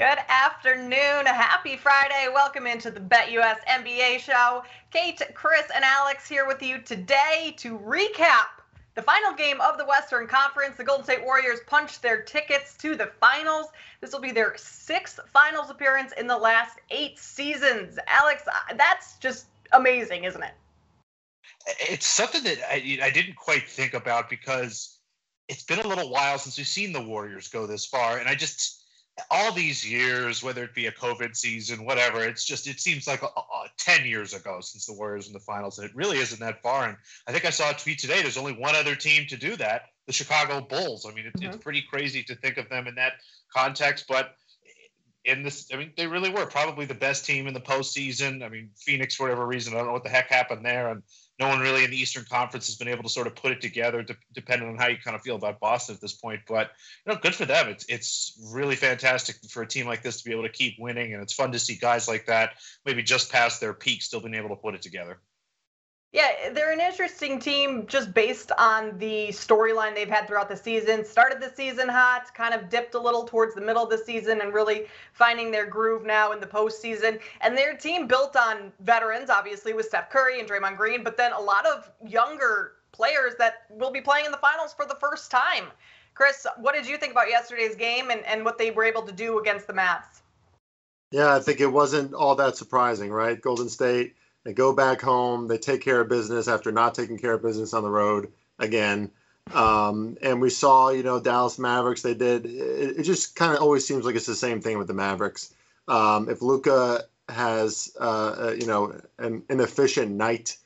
Good afternoon. Happy Friday. Welcome into the BetUS NBA show. Kate, Chris, and Alex here with you today to recap the final game of the Western Conference. The Golden State Warriors punched their tickets to the finals. This will be their sixth finals appearance in the last eight seasons. Alex, uh, that's just amazing, isn't it? It's something that I, I didn't quite think about because it's been a little while since we've seen the Warriors go this far. And I just all these years, whether it be a COVID season, whatever, it's just it seems like a, a, ten years ago since the Warriors in the finals, and it really isn't that far. And I think I saw a tweet today. There's only one other team to do that: the Chicago Bulls. I mean, it, mm-hmm. it's pretty crazy to think of them in that context, but in this, I mean, they really were probably the best team in the postseason. I mean, Phoenix, for whatever reason, I don't know what the heck happened there, and no one really in the Eastern Conference has been able to sort of put it together, to, depending on how you kind of feel about Boston at this point. But you know, good for them. It's it's really fantastic for a team like this to be able to keep winning, and it's fun to see guys like that maybe just past their peak still being able to put it together. Yeah, they're an interesting team just based on the storyline they've had throughout the season. Started the season hot, kind of dipped a little towards the middle of the season, and really finding their groove now in the postseason. And their team built on veterans, obviously, with Steph Curry and Draymond Green, but then a lot of younger players that will be playing in the finals for the first time. Chris, what did you think about yesterday's game and, and what they were able to do against the Mavs? Yeah, I think it wasn't all that surprising, right? Golden State they go back home. They take care of business after not taking care of business on the road again. Um, and we saw, you know, Dallas Mavericks. They did. It, it just kind of always seems like it's the same thing with the Mavericks. Um, if Luka has, uh, uh, you know, an inefficient night,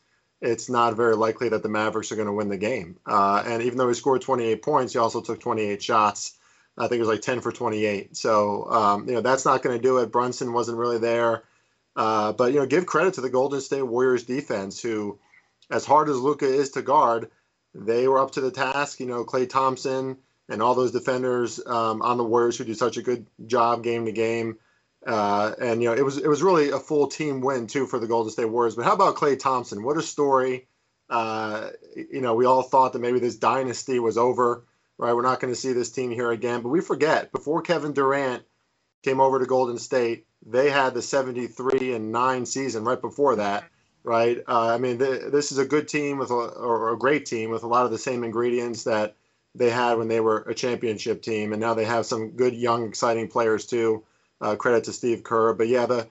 it's not very likely that the Mavericks are going to win the game. Uh, and even though he scored 28 points, he also took 28 shots. I think it was like 10 for 28. So, um, you know, that's not going to do it. Brunson wasn't really there. Uh, but you know, give credit to the Golden State Warriors defense, who, as hard as Luka is to guard, they were up to the task. You know, Klay Thompson and all those defenders um, on the Warriors who do such a good job game to game. Uh, and you know, it was it was really a full team win too for the Golden State Warriors. But how about Klay Thompson? What a story! Uh, you know, we all thought that maybe this dynasty was over, right? We're not going to see this team here again. But we forget before Kevin Durant came over to Golden State, they had the 73 and 9 season right before that right? Uh, i mean th- this is a good team with a, or a great team with a lot of the same ingredients that they had when they were a championship team and now they have some good young exciting players too. Uh, credit to steve kerr but yeah the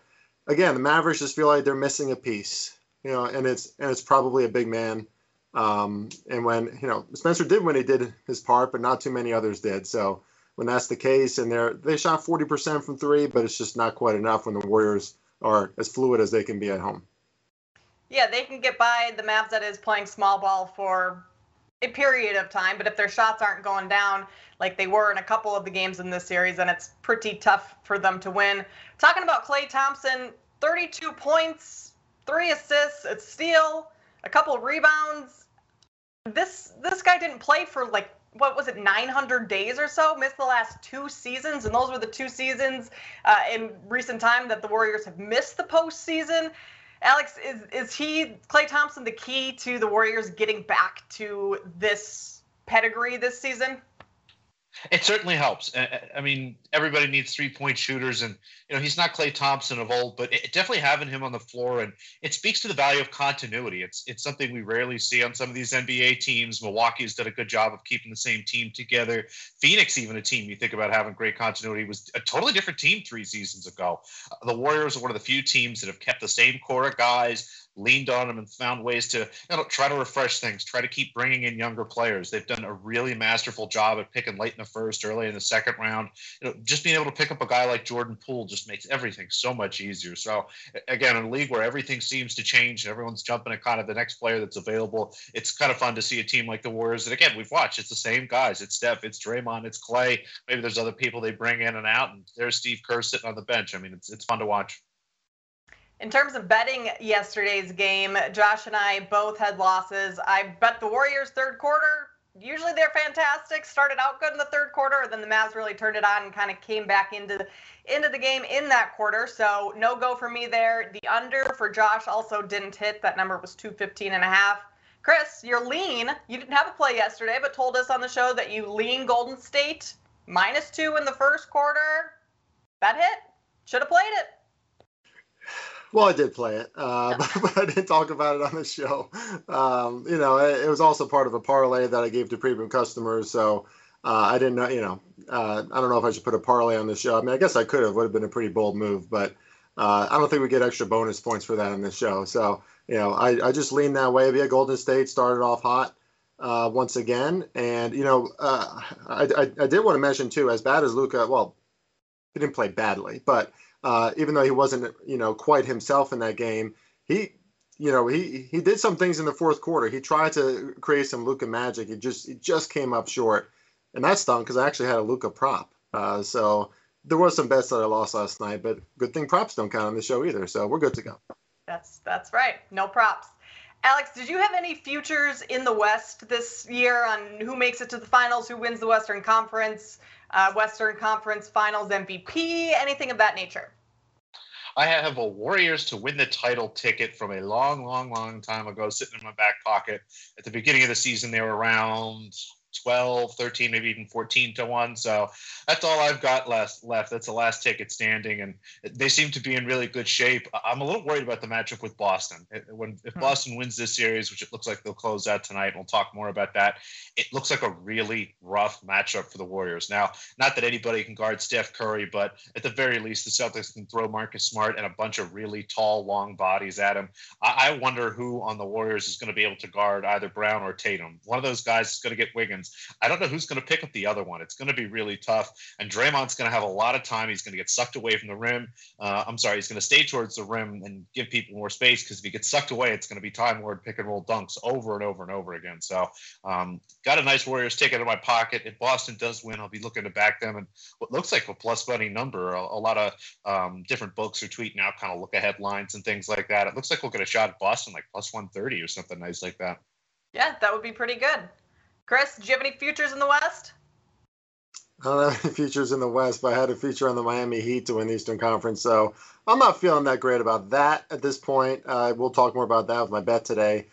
again the mavericks just feel like they're missing a piece you know and it's and it's probably a big man. Um, and when you know spencer did when he did his part but not too many others did so when that's the case. And they're they shot 40% from three, but it's just not quite enough when the Warriors are as fluid as they can be at home. Yeah, they can get by the Mavs that is playing small ball for a period of time, but if their shots aren't going down like they were in a couple of the games in this series, then it's pretty tough for them to win. Talking about Klay Thompson, 32 points, three assists, a steal, a couple rebounds. This this guy didn't play for like what was it 900 days or so? Missed the last two seasons and those were the two seasons uh, in recent time that the warriors have missed the postseason. Alex is is he Klay thompson the key to the warriors getting back to this pedigree this season it certainly helps. I mean, everybody needs three point shooters, and you know he's not Klay Thompson of old, but it, definitely having him on the floor and it speaks to the value of continuity. It's it's something we rarely see on some of these NBA teams. Milwaukee's done a good job of keeping the same team together. Phoenix, even a team you think about having great continuity, was a totally different team three seasons ago. The Warriors are one of the few teams that have kept the same core of guys leaned on them and found ways to you know, try to refresh things, try to keep bringing in younger players. They've done a really masterful job at picking late in the first, early in the second round. You know, just being able to pick up a guy like Jordan Poole just makes everything so much easier. So again, in a league where everything seems to change and everyone's jumping at kind of the next player that's available, it's kind of fun to see a team like the Warriors And again we've watched. It's the same guys. It's Steph, it's Draymond, it's Klay. Maybe there's other people they bring in and out, and there's Steve Kerr sitting on the bench. I mean, it's it's fun to watch. In terms of betting yesterday's game, Josh and I both had losses. I bet the Warriors third quarter. Usually they're fantastic. Started out good in the third quarter, then the Mavs really turned it on and kind of came back into the into the game in that quarter. So no go for me there. The under for Josh also didn't hit. That number was 215 and a half. Chris, you're lean. You didn't have a play yesterday, but told us on the show that you lean Golden State minus two in the first quarter. That hit. Should have played it. Well, I did play it, uh, but, but, I didn't talk about it on the show. Um, you know, it, it, was also part of a parlay that I gave to premium customers. So uh, I didn't know, you know, uh, I don't know if I should put a parlay on the show. I mean, I guess I could have, would have been a pretty bold move, but uh, I don't think we get extra bonus points for that on this show. So, you know, I, I just leaned that way. Via Golden State started off hot uh, once again. And, you know, uh, I, I, I did want to mention, too, as bad as Luka, well, he didn't play badly, but uh, even though he wasn't, you know, quite himself in that game, he, you know, he he did some things in the fourth quarter. He tried to create some Luka magic. He just he just came up short, and that stung because I actually had a Luka prop. Uh, so there was some bets that I lost last night, but good thing props don't count on the show either. So we're good to go. That's that's right. No props. Alex, did you have any futures in the West this year on who makes it to the finals, who wins the Western Conference? Uh, Western Conference Finals MVP, anything of that nature? I have a Warriors to win the title ticket from a long, long, long time ago sitting in my back pocket. At the beginning of the season, they were around 12, 13, maybe even 14 to 1. So that's all I've got left. left. That's the last ticket standing. And they seem to be in really good shape. I'm a little worried about the matchup with Boston. When If hmm. Boston wins this series, which it looks like they'll close out tonight, and we'll talk more about that. It looks like a really rough matchup for the Warriors. Now, not that anybody can guard Steph Curry, but at the very least, the Celtics can throw Marcus Smart and a bunch of really tall, long bodies at him. I, I wonder who on the Warriors is going to be able to guard either Brown or Tatum. One of those guys is going to get Wiggins. I don't know who's going to pick up the other one. It's going to be really tough. And Draymond's going to have a lot of time. He's going to get sucked away from the rim. Uh, I'm sorry, he's going to stay towards the rim and give people more space because if he gets sucked away, it's going to be time Lord pick and roll dunks over and over and over again. So, um, got a nice Warriors ticket in my pocket. If Boston does win, I'll be looking to back them. And what looks like a plus money number, a, a lot of um, different books are tweeting out kind of look ahead lines and things like that. It looks like we'll get a shot at Boston like plus 130 or something nice like that. Yeah, that would be pretty good. Chris, do you have any futures in the West? I don't have any futures in the West, but I had a feature on the Miami Heat to win the Eastern Conference, so I'm not feeling that great about that at this point. Uh, we'll talk more about that with my bet today.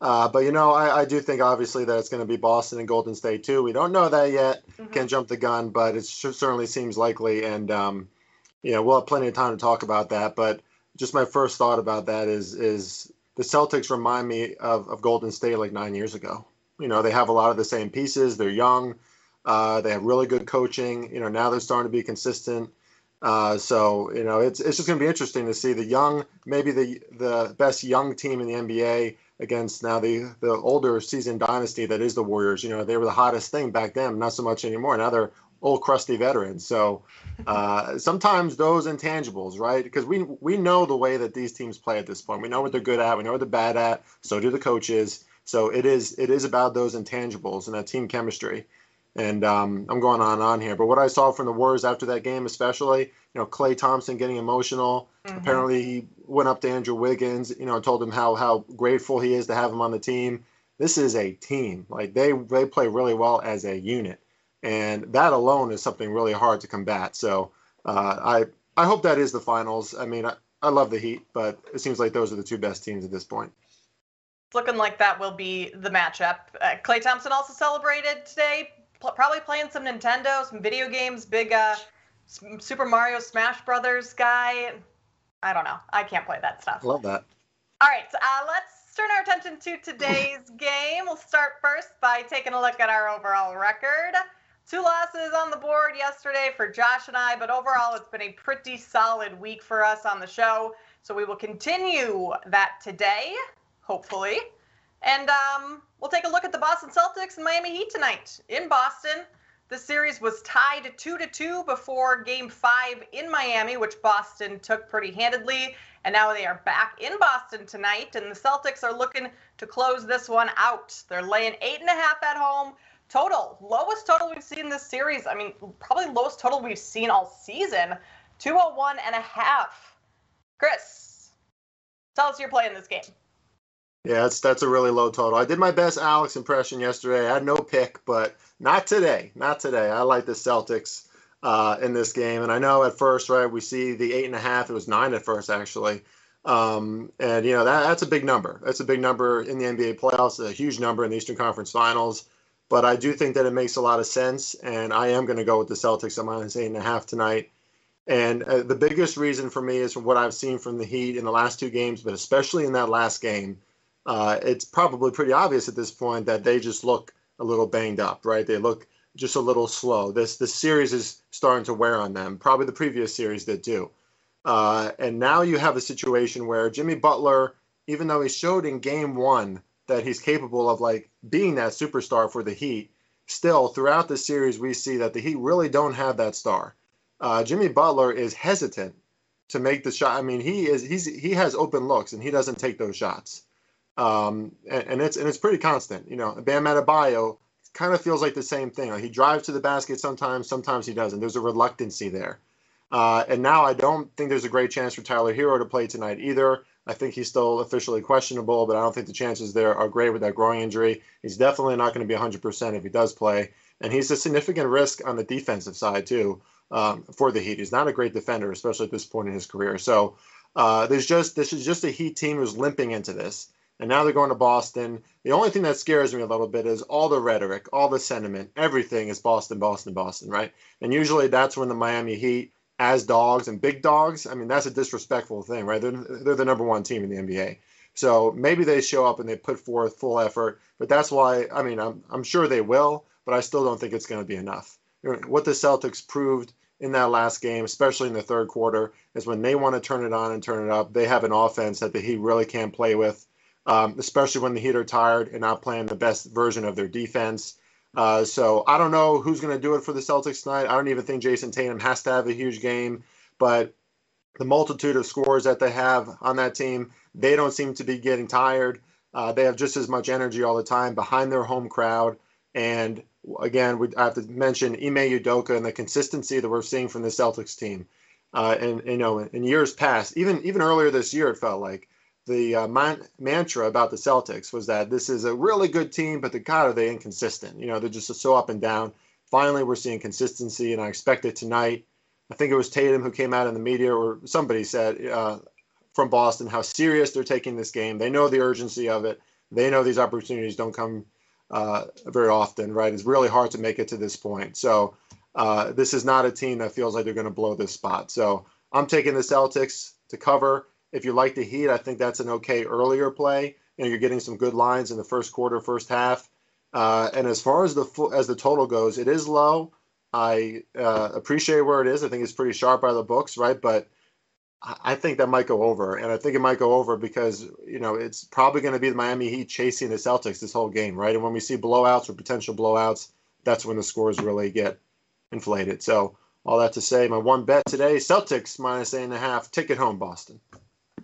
Uh, but you know, I, I, do think obviously that it's going to be Boston and Golden State too. We don't know that yet. Mm-hmm. Can't jump the gun, but it certainly seems likely. And um, you know, we'll have plenty of time to talk about that. But just my first thought about that is is the Celtics remind me of, of Golden State like nine years ago. You know, they have a lot of the same pieces. They're young. Uh, they have really good coaching. You know, now they're starting to be consistent. Uh, so you know, it's it's just going to be interesting to see the young, maybe the the best young team in the NBA against now the the older seasoned dynasty that is the Warriors. You know, they were the hottest thing back then, not so much anymore. Now they're old crusty veterans. So uh, sometimes those intangibles, right? Because we we know the way that these teams play at this point. We know what they're good at. We know what they're bad at. So do the coaches. So it is it is about those intangibles and that team chemistry. And um, I'm going on and on here, but what I saw from the Warriors after that game, especially, you know, Klay Thompson getting emotional. Mm-hmm. Apparently, he went up to Andrew Wiggins, you know, and told him how how grateful he is to have him on the team. This is a team. Like they they play really well as a unit, and that alone is something really hard to combat. So uh, I I hope that is the finals. I mean, I, I love the Heat, but it seems like those are the two best teams at this point looking like that will be the matchup. Uh, Klay Thompson also celebrated today, pl- probably playing some Nintendo, some video games. Big uh, Super Mario Smash Brothers guy. I don't know. I can't play that stuff. Love that. All right, uh, let's turn our attention to today's game. We'll start first by taking a look at our overall record. Two losses on the board yesterday for Josh and I, but overall it's been a pretty solid week for us on the show. So we will continue that today hopefully. And um, we'll take a look at the Boston Celtics and Miami Heat tonight in Boston. The series was tied two to two before Game Five in Miami, which Boston took pretty handedly, and now they are back in Boston tonight, and the Celtics are looking to close this one out. They're laying eight and a half at home. Total lowest total we've seen this series. I mean, probably lowest total we've seen all season. 201 and a half. Chris, tell us you're playing this game. Yeah, that's that's a really low total. I did my best Alex impression yesterday. I had no pick, but not today. Not today. I like the Celtics uh, in this game, and I know at first, right, we see the eight and a half. It was nine at first, actually, um, and you know that that's a big number. That's a big number in the NBA playoffs. A huge number in the Eastern Conference Finals. But I do think that it makes a lot of sense, and I am going to go with the Celtics at minus eight and a half tonight. And uh, the biggest reason for me is from what I've seen from the Heat in the last two games, but especially in that last game, uh, it's probably pretty obvious at this point that they just look a little banged up, right? They look just a little slow. This this series is starting to wear on them. Probably the previous series did too. Uh, and now you have a situation where Jimmy Butler, even though he showed in Game One that he's capable of like being that superstar for the Heat, still throughout the series we see that the Heat really don't have that star. Uh, Jimmy Butler is hesitant to make the shot. I mean, he is he's he has open looks and he doesn't take those shots. Um, and, and, it's and it's pretty constant. You know, Bam Adebayo kind of feels like the same thing. Like he drives to the basket sometimes, sometimes he doesn't. There's a reluctancy there. Uh, and now I don't think there's a great chance for Tyler Herro to play tonight either. I think he's still officially questionable, but I don't think the chances there are great with that groin injury. He's definitely not going to be 100% if he does play. And he's a significant risk on the defensive side, too, um, for the Heat. He's not a great defender, especially at this point in his career. So uh, there's just this is just a Heat team who's limping into this and now they're going to Boston. The only thing that scares me a little bit is all the rhetoric, all the sentiment, everything is Boston, Boston, Boston, right? And usually that's when the Miami Heat, as dogs and big dogs, I mean, that's a disrespectful thing, right? They're, they're the number one team in the NBA. So maybe they show up and they put forth full effort, but that's why, I mean, I'm, I'm sure they will, but I still don't think it's going to be enough. What the Celtics proved in that last game, especially in the third quarter, is when they want to turn it on and turn it up, they have an offense that the Heat really can't play with um, especially when the Heat are tired and not playing the best version of their defense. Uh, so I don't know who's going to do it for the Celtics tonight. I don't even think Jayson Tatum has to have a huge game, but the multitude of scores that they have on that team, they don't seem to be getting tired. Uh, they have just as much energy all the time behind their home crowd. And again, we, I have to mention Ime Udoka and the consistency that we're seeing from the Celtics team. Uh, and you know, in years past, even even earlier this year, it felt like the uh, man- mantra about the Celtics was that this is a really good team, but the God are they inconsistent. You know, they're just so up and down. Finally, we're seeing consistency, and I expect it tonight. I think it was Tatum who came out in the media, or somebody said uh, from Boston how serious they're taking this game. They know the urgency of it. They know these opportunities don't come uh, very often, right? It's really hard to make it to this point. So uh, this is not a team that feels like they're going to blow this spot. So I'm taking the Celtics to cover. If you like the Heat, I think that's an okay earlier play. You know, you're getting some good lines in the first quarter, first half. Uh, and as far as the as the total goes, it is low. I uh, appreciate where it is. I think it's pretty sharp by the books, right? But I think that might go over, and I think it might go over because you know it's probably going to be the Miami Heat chasing the Celtics this whole game, right? And when we see blowouts or potential blowouts, that's when the scores really get inflated. So all that to say, my one bet today: Celtics minus eight and a half. Ticket home, Boston.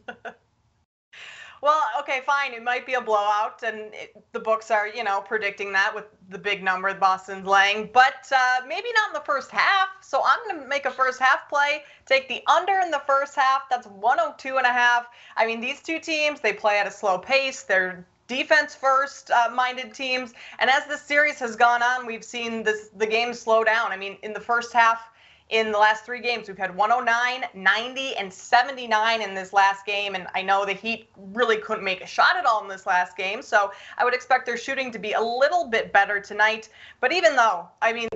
well, okay, fine. It might be a blowout, and it, the books are, you know, predicting that with the big number Boston's laying, but uh, maybe not in the first half. So I'm going to make a first half play, take the under in the first half. That's 102 and a half. I mean, these two teams, they play at a slow pace. They're defense first uh, minded teams. And as the series has gone on, we've seen this the game slow down. I mean, in the first half, in the last three games. We've had 109, 90, and 79 in this last game. And I know the Heat really couldn't make a shot at all in this last game. So I would expect their shooting to be a little bit better tonight. But even though, I mean,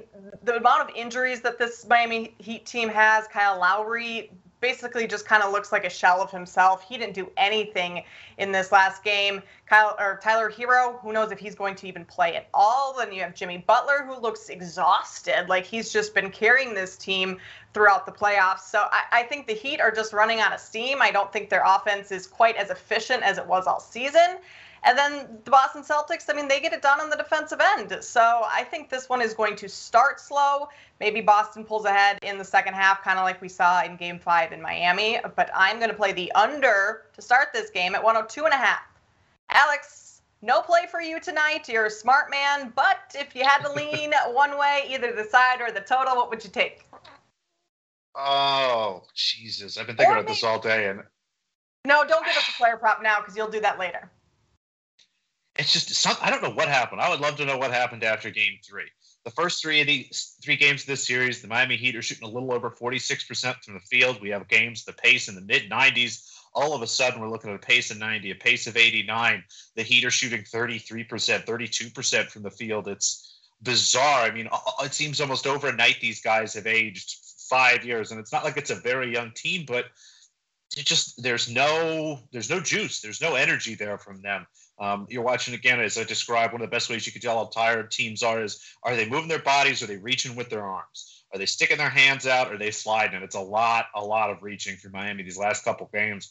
the amount of injuries that this Miami Heat team has, Kyle Lowry basically just kind of looks like a shell of himself. He didn't do anything in this last game. Kyle or Tyler Herro, who knows if he's going to even play at all? Then you have Jimmy Butler, who looks exhausted, like he's just been carrying this team throughout the playoffs. So I, I think the Heat are just running out of steam. I don't think their offense is quite as efficient as it was all season. And then the Boston Celtics, I mean, they get it done on the defensive end. So I think this one is going to start slow. Maybe Boston pulls ahead in the second half, kind of like we saw in game five in Miami. But I'm going to play the under to start this game at 102 and a half. Alex, no play for you tonight. You're a smart man. But if you had to lean one way, either the side or the total, what would you take? Oh, Jesus. I've been thinking about this all day. and No, don't give us a player prop now because you'll do that later it's just some, I don't know what happened. I would love to know what happened after Game Three. The first three of these three games of this series, the Miami Heat are shooting a little over 46% from the field. We have games the pace in the mid 90s. All of a sudden, we're looking at a pace of 90, a pace of 89. The Heat are shooting 33%, 32% from the field. It's bizarre. I mean, it seems almost overnight these guys have aged five years, and it's not like it's a very young team, but it just there's no there's no juice, there's no energy there from them. Um, you're watching again, as I described, one of the best ways you could tell how tired teams are is are they moving their bodies? Are they reaching with their arms? Are they sticking their hands out? Are they sliding? It's a lot, a lot of reaching for Miami these last couple games.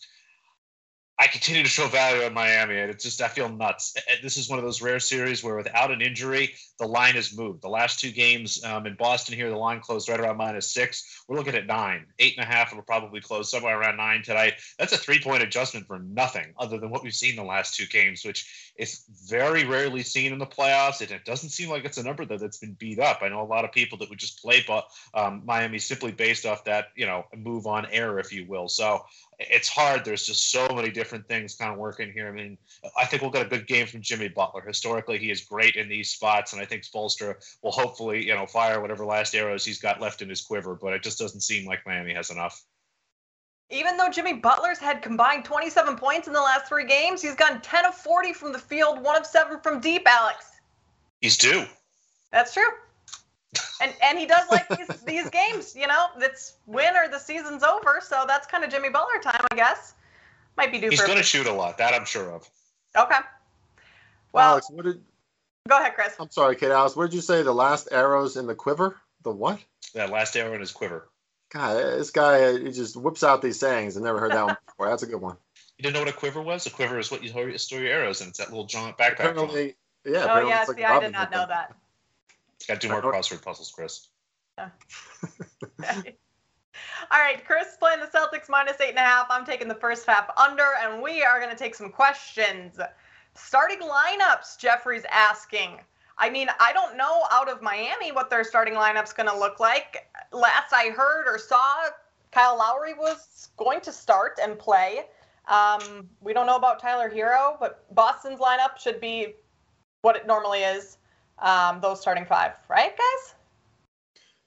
I continue to show value in Miami, and it's just I feel nuts. This is one of those rare series where, without an injury, the line has moved. The last two games um, in Boston here, the line closed right around minus six. We're looking at nine, eight and a half. It'll probably close somewhere around nine tonight. That's a three-point adjustment for nothing, other than what we've seen the last two games, which is very rarely seen in the playoffs. And it doesn't seem like it's a number that, that's been beat up. I know a lot of people that would just play um, Miami simply based off that, you know, move on air, if you will. So it's hard. There's just so many different things kind of working here. I mean, I think we'll get a good game from Jimmy Butler. Historically, he is great in these spots, and I think Spoelstra will hopefully, you know, fire whatever last arrows he's got left in his quiver. But it just doesn't seem like Miami has enough. Even though Jimmy Butler's had combined 27 points in the last three games, he's gone 10 of 40 from the field, one of seven from deep. Alex. He's due. That's true and and he does like these these games. You know, it's win or the season's over. So that's kind of Jimmy Butler time, I guess. Might be due. He's going to shoot a lot. That I'm sure of. Okay. Well, Alex, what did? Go ahead, Chris. I'm sorry, Kate. Alex, what did you say? The last arrows in the quiver? The what? That last arrow in his quiver. God, this guy he just whips out these sayings. I never heard that one before. That's a good one. You didn't know what a quiver was? A quiver is what you store your arrows in. It's that little giant backpack. Apparently, yeah. Oh yeah, like see, I did not know that. Got to do more crossword puzzles, Chris. Yeah. All right, Chris playing the Celtics minus eight and a half. I'm taking the first half under, and we are going to take some questions. Starting lineups, Jeffrey's asking. I mean, I don't know out of Miami what their starting lineup's going to look like. Last I heard or saw, Kyle Lowry was going to start and play. Um, we don't know about Tyler Herro, but Boston's lineup should be what it normally is um, those starting five, right, guys?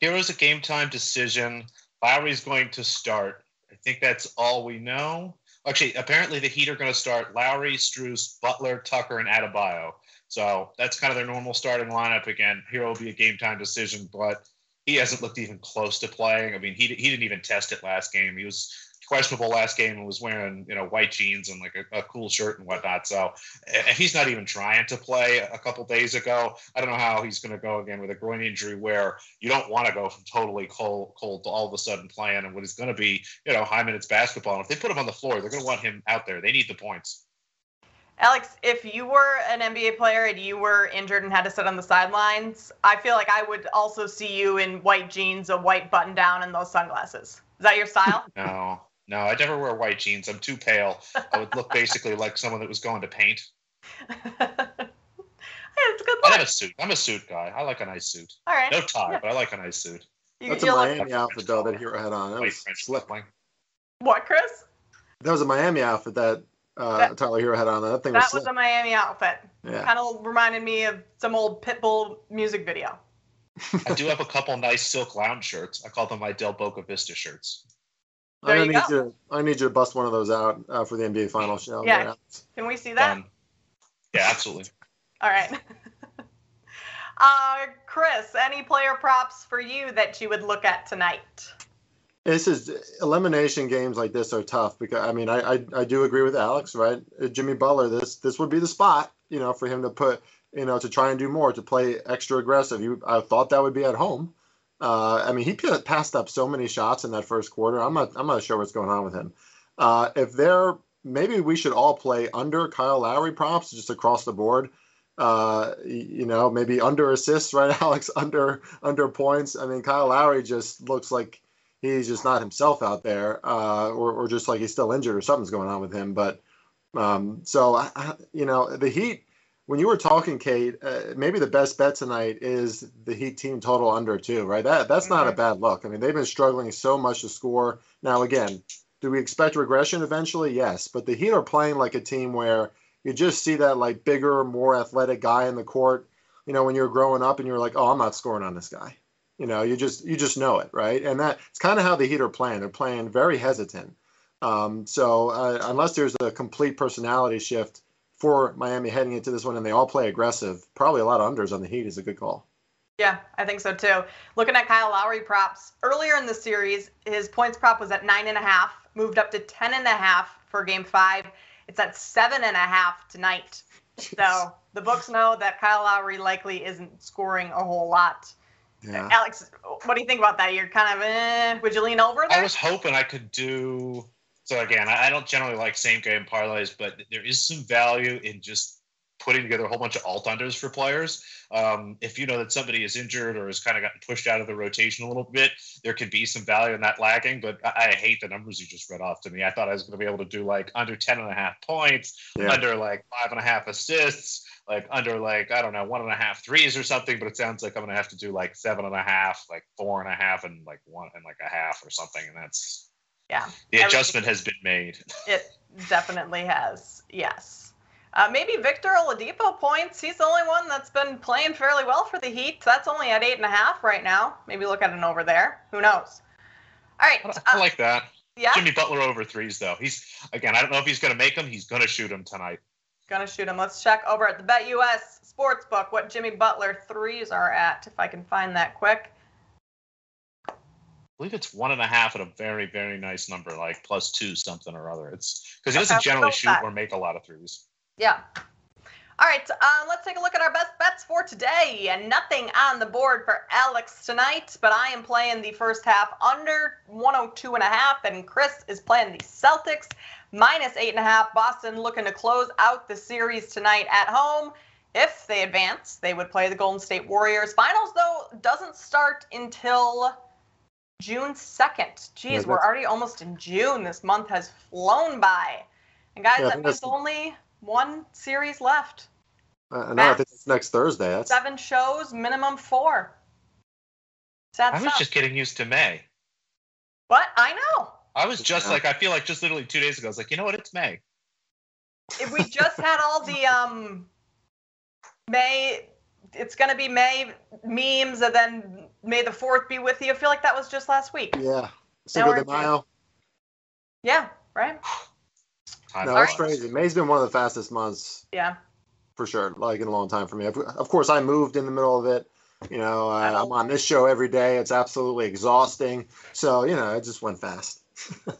Herro's a game time decision. Lowry's going to start. I think that's all we know. Actually, apparently the Heat are going to start Lowry, Strus, Butler, Tucker, and Adebayo. So that's kind of their normal starting lineup again. Herro will be a game time decision, but he hasn't looked even close to playing. I mean, he, he didn't even test it last game. He was questionable last game and was wearing you know white jeans and like a, a, cool shirt and whatnot. So if he's not even trying to play a couple days ago, I don't know how he's going to go again with a groin injury where you don't want to go from totally cold cold to all of a sudden playing and what is going to be you know high minutes basketball. And if they put him on the floor, they're going to want him out there. They need the points. Alex, if you were an NBA player and you were injured and had to sit on the sidelines, I feel like I would also see you in white jeans, a white button down, and those sunglasses. Is that your style? no, no, I never wear white jeans. I'm too pale. I would look basically like someone that was going to paint. it's good I have a suit. I'm a suit guy. I like a nice suit. All right. No tie, yeah. but I like a nice suit. You, That's a Miami outfit though that Herro had on. That was slick. What, Chris? That was a Miami outfit that, uh, that Tyler Herro had on. That thing that was. That was a Miami outfit. Yeah. Kind of reminded me of some old Pitbull music video. I do have a couple nice silk lounge shirts. I call them my Del Boca Vista shirts. There I you need go. you. To, I need you to bust one of those out uh, for the NBA Finals show. Yeah. Can we see that? Done. Yeah, absolutely. All right. uh, Chris, any player props for you that you would look at tonight? This is elimination games like this are tough because I mean I, I I do agree with Alex right Jimmy Butler this this would be the spot you know for him to put you know to try and do more to play extra aggressive you I thought that would be at home uh, I mean, he passed up so many shots in that first quarter. I'm not. I'm not sure what's going on with him. Uh, if they're maybe we should all play under Kyle Lowry props just across the board. Uh, you know, maybe under assists, right, Alex? Under under points. I mean, Kyle Lowry just looks like he's just not himself out there, uh, or or just like he's still injured or something's going on with him. But um, so I, you know, the Heat when you were talking, Kate, uh, maybe the best bet tonight is the Heat team total under two, right? That that's not a bad look. I mean, they've been struggling so much to score. Now, again, do we expect regression eventually? Yes, but the Heat are playing like a team where you just see that like bigger, more athletic guy in the court. You know, when you're growing up and you're like, oh, I'm not scoring on this guy. You know, you just you just know it, right? And that it's kind of how the Heat are playing. They're playing very hesitant. Um, so uh, unless there's a complete personality shift for Miami heading into this one, and they all play aggressive. Probably a lot of unders on the Heat is a good call. Yeah, I think so too. Looking at Kyle Lowry props earlier in the series, his points prop was at nine and a half, moved up to ten and a half for Game Five. It's at seven and a half tonight. So the books know that Kyle Lowry likely isn't scoring a whole lot. Yeah. Alex, what do you think about that? You're kind of, eh, would you lean over there? I was hoping I could do. So again, I don't generally like same game parlays, but there is some value in just putting together a whole bunch of alt unders for players. Um, if you know that somebody is injured or has kind of gotten pushed out of the rotation a little bit, there could be some value in that lagging. But I, I hate the numbers you just read off to me. I thought I was going to be able to do like under 10 and a half points, Yeah. under like five and a half assists, like under like, I don't know, one and a half threes or something. But it sounds like I'm going to have to do like seven and a half, like four and a half, and like one and like a half or something. And that's yeah, the Everything- adjustment has been made. it definitely has. Yes. Uh, maybe Victor Oladipo points. He's the only one that's been playing fairly well for the Heat. That's only at eight and a half right now. Maybe look at an over there. Who knows? All right. I uh, like that. yeah. Jimmy Butler over threes though. He's again. I don't know if he's going to make them. He's going to shoot them tonight. Gonna shoot him. Let's check over at the BetUS Sportsbook what Jimmy Butler threes are at, if I can find that quick. I believe it's one and a half at a very very nice number, like plus two something or other. It's because he doesn't generally shoot that- or make a lot of threes. Yeah. All right, uh, let's take a look at our best bets for today. And nothing on the board for Alex tonight, but I am playing the first half under 102 and a half, and Chris is playing the Celtics minus eight and a half. Boston looking to close out the series tonight at home. If they advance, they would play the Golden State Warriors. Finals, though, doesn't start until June 2nd. Geez, Yeah, we're already almost in June. This month has flown by. And guys, Yeah, that think means only one series left. I I know. I think it's next Thursday. That's Seven shows, minimum four. Sad I was stuff. just getting used to May. What? I know. I was just Yeah. like I feel like just literally two days ago. I was like, you know what? It's May. If we just had all the um May, it's gonna be May memes, and then May the Fourth be with you. I feel like that was just last week. yeah. Cinco de Mayo. Yeah. Right. Time No, flies. that's crazy. May's been one of the fastest months Yeah. for sure, like in a long time for me. Of of course, I moved in the middle of it. You know, I I, know. I'm on this show every day. It's absolutely exhausting. So, you know, it just went fast. All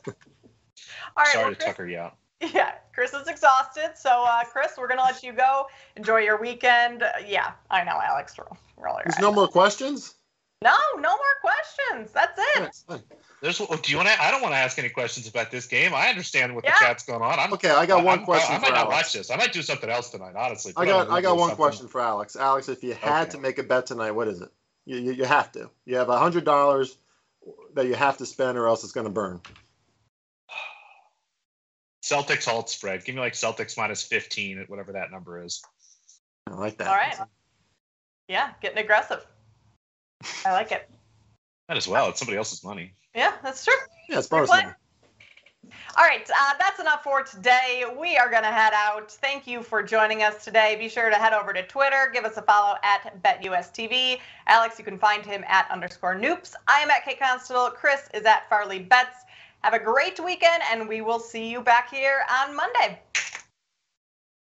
right. Sorry well, to Chris, tucker you out. Yeah, Chris is exhausted. So, uh, Chris, we're gonna let you go. Enjoy your weekend. Uh, yeah, I know, Alex. We're, we're all There's no more questions? No, no more questions. That's it. Yeah, fine. There's. Do you want to? I don't want to ask any questions about this game. I understand what Yeah. the chat's going on. I'm, Okay, I got one I'm- question I, for might not Alex. watch this. I might do something else tonight. Honestly. I Put on a got I got one something. question for Alex. Alex, if you had Okay. to make a bet tonight, what is it? You, you, you have to. You have a hundred dollars that you have to spend, or else it's going to burn. Celtics alt spread. Give me like Celtics minus 15 at whatever that number is. I like that. All right. Yeah, getting aggressive. I like it. That as well. It's somebody else's money. Yeah, that's true. Yeah, it's bonus Play. money. All right, uh, that's enough for today. We are going to head out. Thank you for joining us today. Be sure to head over to Twitter. Give us a follow at BetUSTV. Alex, you can find him at underscore noops. I am at Kate Constable. Chris is at Farley Bets. Have a great weekend, and we will see you back here on Monday.